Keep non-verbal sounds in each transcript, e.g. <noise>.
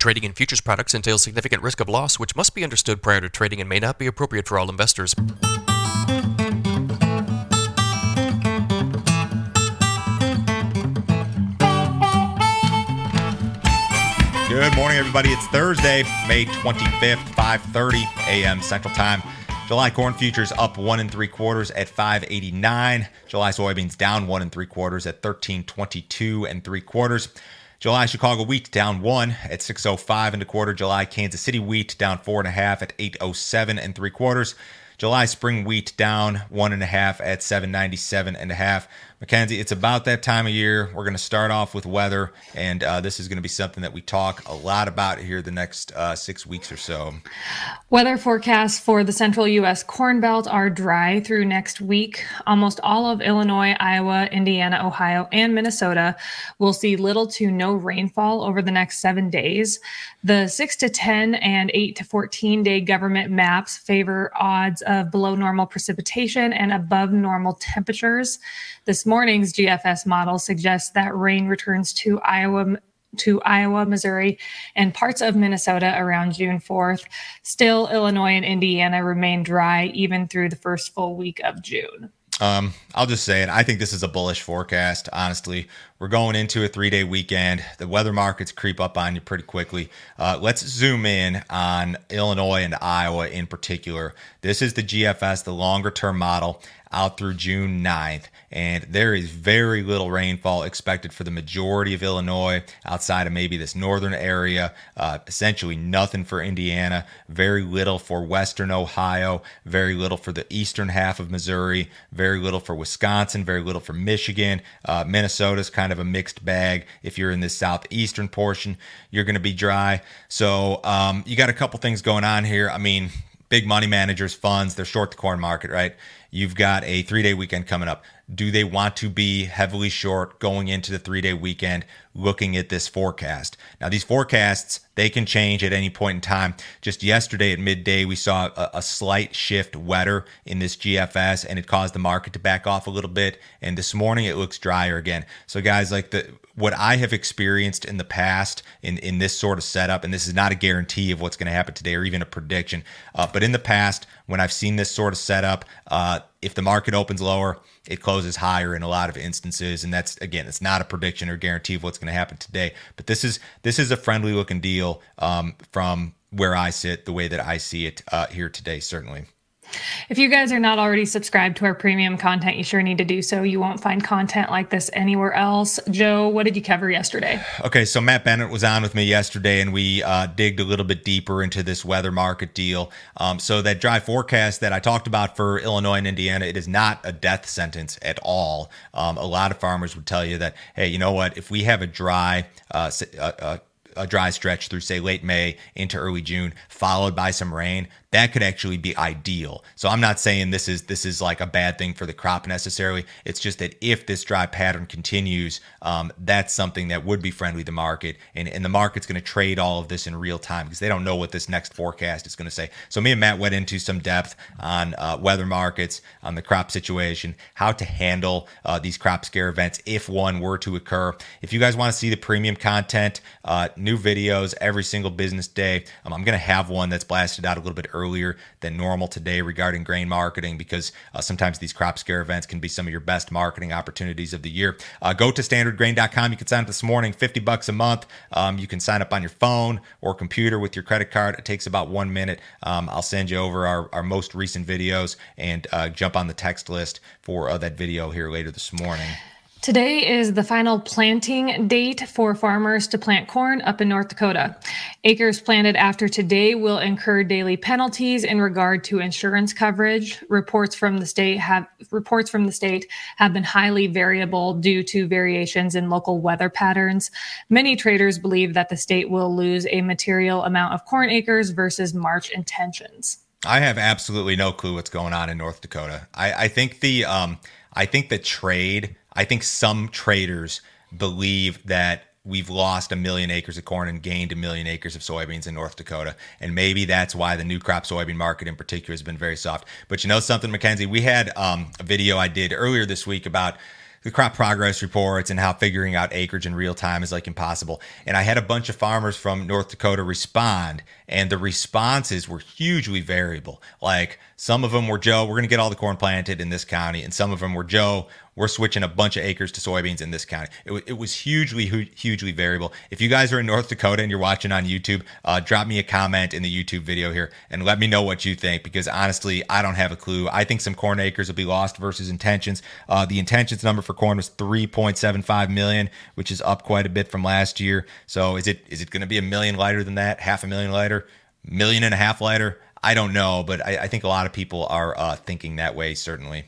Trading in futures products entails significant risk of loss, which must be understood prior to trading and may not be appropriate for all investors. Good morning, everybody. It's Thursday, May 25th, 5:30 a.m. Central Time. July corn futures up one and three quarters at 589. July soybeans down one and three quarters at 1322 and three quarters. July Chicago wheat down one at 605 and a quarter. July Kansas City wheat down four and a half at 807 and three quarters. July spring wheat down one and a half at 797 and a half. Mackenzie, it's about that time of year. We're going to start off with weather, and uh, this is going to be something that we talk a lot about here the next uh, six weeks or so. Weather forecasts for the central U.S. Corn Belt are dry through next week. Almost all of Illinois, Iowa, Indiana, Ohio, and Minnesota will see little to no rainfall over the next seven days. The 6 to 10 and 8 to 14 day government maps favor odds of below normal precipitation and above normal temperatures. This morning's GFS model suggests that rain returns to Iowa to Iowa, Missouri, and parts of Minnesota around June 4th. Still, Illinois and Indiana remain dry even through the first full week of June. Um, I'll just say it. I think this is a bullish forecast. Honestly, we're going into a three-day weekend. The weather markets creep up on you pretty quickly. Uh, let's zoom in on Illinois and Iowa in particular. This is the GFS, the longer-term model out through June 9th. And there is very little rainfall expected for the majority of Illinois outside of maybe this northern area. Uh, essentially, nothing for Indiana, very little for western Ohio, very little for the eastern half of Missouri, very little for Wisconsin, very little for Michigan. Uh, Minnesota's kind of a mixed bag. If you're in the southeastern portion, you're going to be dry. So um, you got a couple things going on here. I mean, big money managers, funds, they're short the corn market, right? You've got a three day weekend coming up. Do they want to be heavily short going into the three day weekend looking at this forecast? Now, these forecasts, they can change at any point in time. Just yesterday at midday, we saw a, a, slight shift wetter in this GFS and it caused the market to back off a little bit. And this morning it looks drier again. So, guys, like the what I have experienced in the past in, in this sort of setup, and this is not a guarantee of what's going to happen today or even a prediction, uh, but in the past, when I've seen this sort of setup, uh, if the market opens lower, it closes higher in a lot of instances, and that's again, it's not a prediction or guarantee of what's going to happen today. But this is this is a friendly looking deal um, from where I sit, the way that I see it uh, here today, certainly. If you guys are not already subscribed to our premium content, you sure need to do so. You won't find content like this anywhere else. Joe, what did you cover yesterday? Okay, so Matt Bennett was on with me yesterday, and we uh, digged a little bit deeper into this weather market deal. Um, so that dry forecast that I talked about for Illinois and Indiana, it is not a death sentence at all. Um, a lot of farmers would tell you that, hey, you know what? If we have a dry uh, uh, uh a dry stretch through say late May into early June, followed by some rain, that could actually be ideal. So I'm not saying this is this is like a bad thing for the crop necessarily. It's just that if this dry pattern continues, um, that's something that would be friendly to market, and, and the market's going to trade all of this in real time because they don't know what this next forecast is going to say. So me and Matt went into some depth on uh, weather markets, on the crop situation, how to handle uh, these crop scare events if one were to occur. If you guys want to see the premium content, uh, new videos every single business day, um, I'm going to have one that's blasted out a little bit earlier than normal today regarding grain marketing because uh, sometimes these crop scare events can be some of your best marketing opportunities of the year. Uh, go to standardgrain.com. You can sign up this morning, 50 bucks a month. Um, you can sign up on your phone or computer with your credit card. It takes about one minute. Um, I'll send you over our, our most recent videos and uh, jump on the text list for uh, that video here later this morning. Today is the final planting date for farmers to plant corn up in North Dakota. Acres planted after today will incur daily penalties in regard to insurance coverage. Reports from the state have reports from the state have been highly variable due to variations in local weather patterns. Many traders believe that the state will lose a material amount of corn acres versus March intentions. I have absolutely no clue what's going on in North Dakota. I, I think the um, I think the trade I think some traders believe that we've lost a million acres of corn and gained a million acres of soybeans in North Dakota. And maybe that's why the new crop soybean market in particular has been very soft. But you know something, Mackenzie? We had um, a video I did earlier this week about the crop progress reports and how figuring out acreage in real time is like impossible. And I had a bunch of farmers from North Dakota respond, and the responses were hugely variable. Like some of them were Joe, we're going to get all the corn planted in this county, and some of them were Joe, we're switching a bunch of acres to soybeans in this county. It, w- it was hugely, hu- hugely variable. If you guys are in North Dakota and you're watching on YouTube, uh, drop me a comment in the YouTube video here and let me know what you think because honestly, I don't have a clue. I think some corn acres will be lost versus intentions. Uh, the intentions number for corn was 3.75 million, which is up quite a bit from last year. So is it is it going to be a million lighter than that? Half a million lighter? Million and a half lighter? I don't know, but I, I think a lot of people are uh, thinking that way, certainly.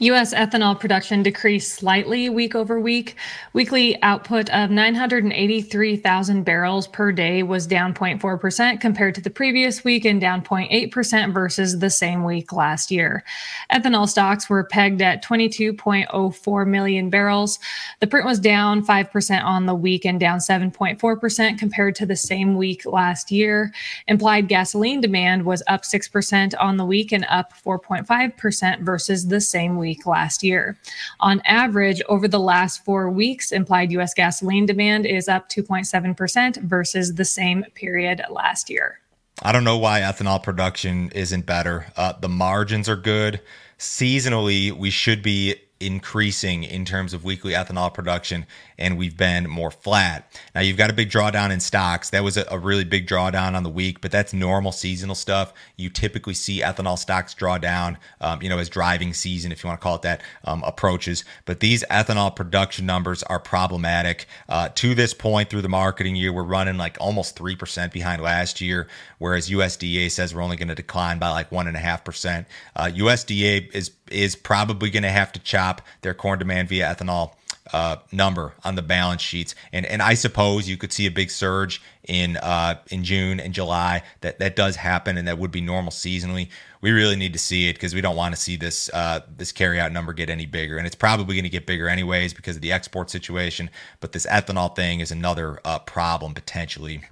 U.S. ethanol production decreased slightly week over week. Weekly output of 983,000 barrels per day was down 0.4% compared to the previous week and down 0.8% versus the same week last year. Ethanol stocks were pegged at 22.04 million barrels. The print was down 5% on the week and down 7.4% compared to the same week last year. Implied gasoline demand was up 6% on the week and up 4.5% versus the same week last year. On average, over the last four weeks, implied U.S. gasoline demand is up 2.7% versus the same period last year. I don't know why ethanol production isn't better. Uh, the margins are good. Seasonally, we should be increasing in terms of weekly ethanol production and we've been more flat. Now you've got a big drawdown in stocks. That was a, really big drawdown on the week, but that's normal seasonal stuff. You typically see ethanol stocks draw down, um, you know, as driving season, if you want to call it that, um, approaches. But these ethanol production numbers are problematic. Uh, to this point through the marketing year, we're running like almost 3% behind last year, whereas USDA says we're only going to decline by like 1.5%. Uh, USDA is is probably going to have to chop their corn demand via ethanol uh, number on the balance sheets, and and I suppose you could see a big surge in uh, in June and July. That that does happen, and that would be normal seasonally. We really need to see it because we don't want to see this uh, this carryout number get any bigger, and it's probably going to get bigger anyways because of the export situation. But this ethanol thing is another uh, problem potentially.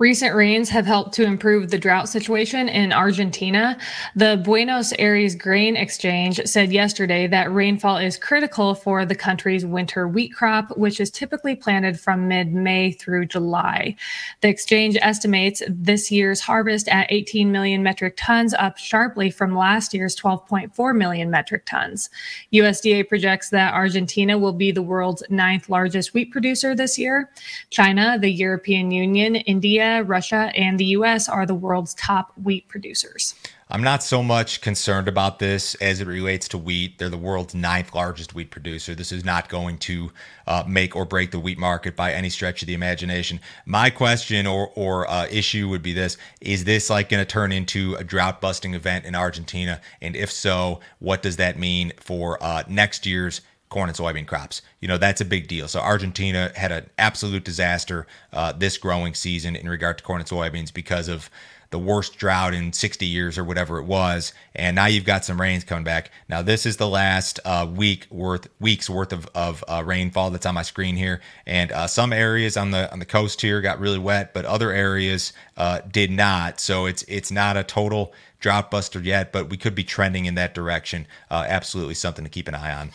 Recent rains have helped to improve the drought situation in Argentina. The Buenos Aires Grain Exchange said yesterday that rainfall is critical for the country's winter wheat crop, which is typically planted from mid May through July. The exchange estimates this year's harvest at 18 million metric tons, up sharply from last year's 12.4 million metric tons. USDA projects that Argentina will be the world's ninth largest wheat producer this year. China, the European Union, India, Russia, and the US are the world's top wheat producers. I'm not so much concerned about this as it relates to wheat. They're the world's ninth largest wheat producer. This is not going to uh, make or break the wheat market by any stretch of the imagination. My question or, or uh, issue would be this Is this like going to turn into a drought busting event in Argentina? And if so, what does that mean for uh, next year's corn and soybean crops. You know, that's a big deal. So Argentina had an absolute disaster uh, this growing season in regard to corn and soybeans because of the worst drought in 60 years or whatever it was. And now you've got some rains coming back. Now this is the last uh, week worth weeks worth of, of uh, rainfall that's on my screen here. And uh, some areas on the on the coast here got really wet, but other areas uh, did not. So it's it's not a total drought buster yet, but we could be trending in that direction. Uh, absolutely something to keep an eye on.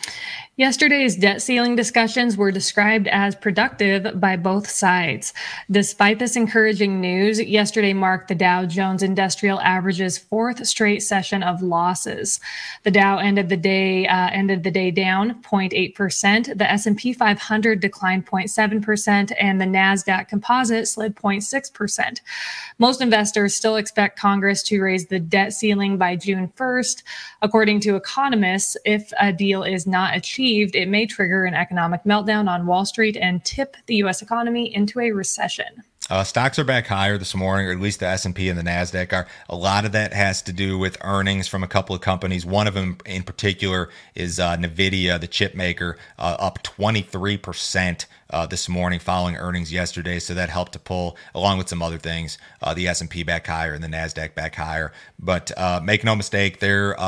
Yesterday's debt ceiling discussions were described as productive by both sides. Despite this encouraging news, yesterday marked the Dow Jones Industrial Average's fourth straight session of losses. The Dow ended the day uh, ended the day down 0.8 percent. The S&P 500 declined 0.7 percent, and the Nasdaq Composite slid 0.6 percent. Most investors still expect Congress to raise the debt ceiling by June 1st. According to economists, if a deal is not achieved achieved, it may trigger an economic meltdown on Wall Street and tip the U.S. economy into a recession. Uh, stocks are back higher this morning, or at least the S and P and the Nasdaq are. A lot of that has to do with earnings from a couple of companies. One of them, in particular, is uh, Nvidia, the chip maker, uh, up 23 percent uh, this morning following earnings yesterday. So that helped to pull, along with some other things, uh, the S and P back higher and the Nasdaq back higher. But uh, make no mistake, they're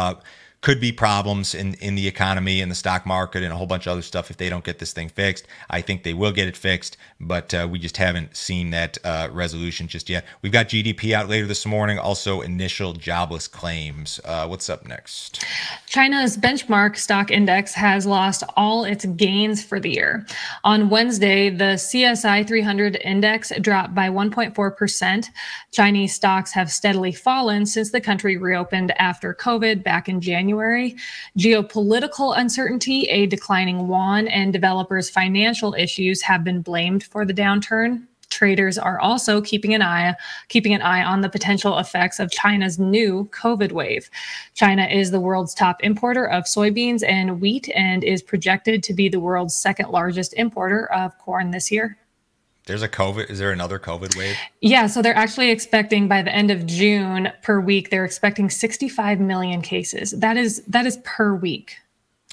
could be problems in, in the economy and the stock market and a whole bunch of other stuff if they don't get this thing fixed. I think they will get it fixed, but uh, we just haven't seen that uh, resolution just yet. We've got GDP out later this morning, also initial jobless claims. Uh, what's up next? China's benchmark stock index has lost all its gains for the year. On Wednesday, the CSI 300 index dropped by 1.4%. Chinese stocks have steadily fallen since the country reopened after COVID back in January. January. Geopolitical uncertainty, a declining yuan, and developers' financial issues have been blamed for the downturn traders are also keeping an eye keeping an eye on the potential effects of China's new COVID wave. China is the world's top importer of soybeans and wheat and is projected to be the world's second largest importer of corn this year. There's a COVID. Is there another COVID wave? Yeah. So they're actually expecting by the end of June per week, they're expecting 65 million cases. That is that is per week.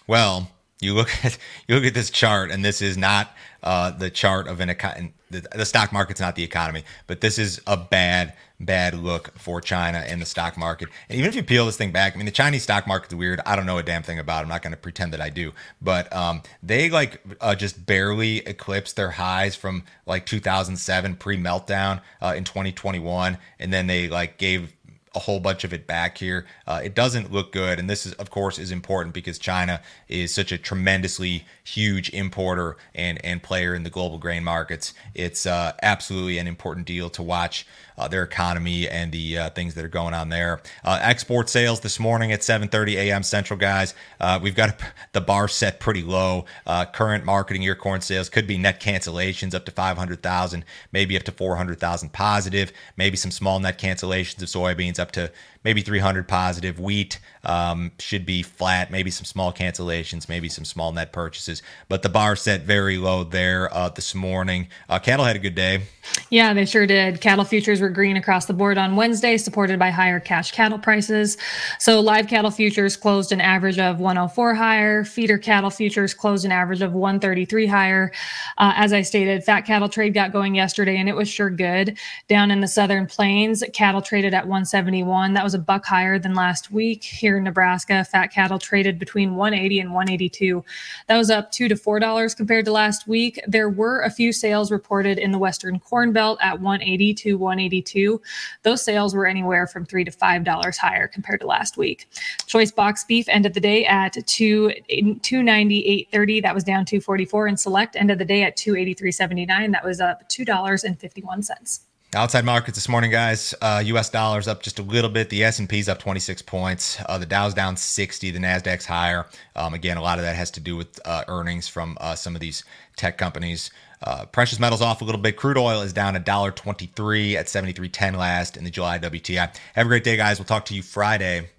Well, you look <laughs> at you look at this chart, and this is not uh, the chart of an econ- the, the stock market's not the economy, but this is a bad bad look for China and the stock market. And even if you peel this thing back, I mean, the Chinese stock market's weird. I don't know a damn thing about it. I'm not going to pretend that I do. But um, they like uh, just barely eclipsed their highs from like 2007 pre meltdown uh, in 2021. And then they like gave a whole bunch of it back here. Uh, it doesn't look good, and this is, of course, is important because China is such a tremendously huge importer and and player in the global grain markets. It's uh, absolutely an important deal to watch uh, their economy and the uh, things that are going on there. Uh, export sales this morning at 7:30 a.m. Central, guys. Uh, we've got the bar set pretty low. current marketing year corn sales could be net cancellations up to 500,000, maybe up to 400,000 positive, maybe some small net cancellations of soybeans up to maybe 300 positive. Wheat um, should be flat, maybe some small cancellations, maybe some small net purchases. But the bar set very low there uh, this morning. Uh, cattle had a good day. Yeah, they sure did. Cattle futures were green across the board on Wednesday, supported by higher cash cattle prices. So live cattle futures closed an average of 104 higher. Feeder cattle futures closed an average of 133 higher. Uh, as I stated, fat cattle trade got going yesterday, and it was sure good. Down in the southern plains, cattle traded at 171. That was a buck higher than last week. Here in Nebraska, fat cattle traded between 180 and 182. That was up two to four dollars compared to last week. There were a few sales reported in the Western Corn Belt at 180 to 182. Those sales were anywhere from three to five dollars higher compared to last week. Choice box beef ended the day at two 298.30. That was down 244. And select ended the day at 283.79. That was up two dollars and 51 cents. Outside markets this morning, guys. Uh, U.S. dollars up just a little bit. The S&P's up 26 points. Uh, the Dow's down 60. The Nasdaq's higher. Um, again, a lot of that has to do with uh, earnings from uh, some of these tech companies. Uh, precious metals off a little bit. Crude oil is down a dollar 23 at 73.10 last in the July WTI. Have a great day, guys. We'll talk to you Friday.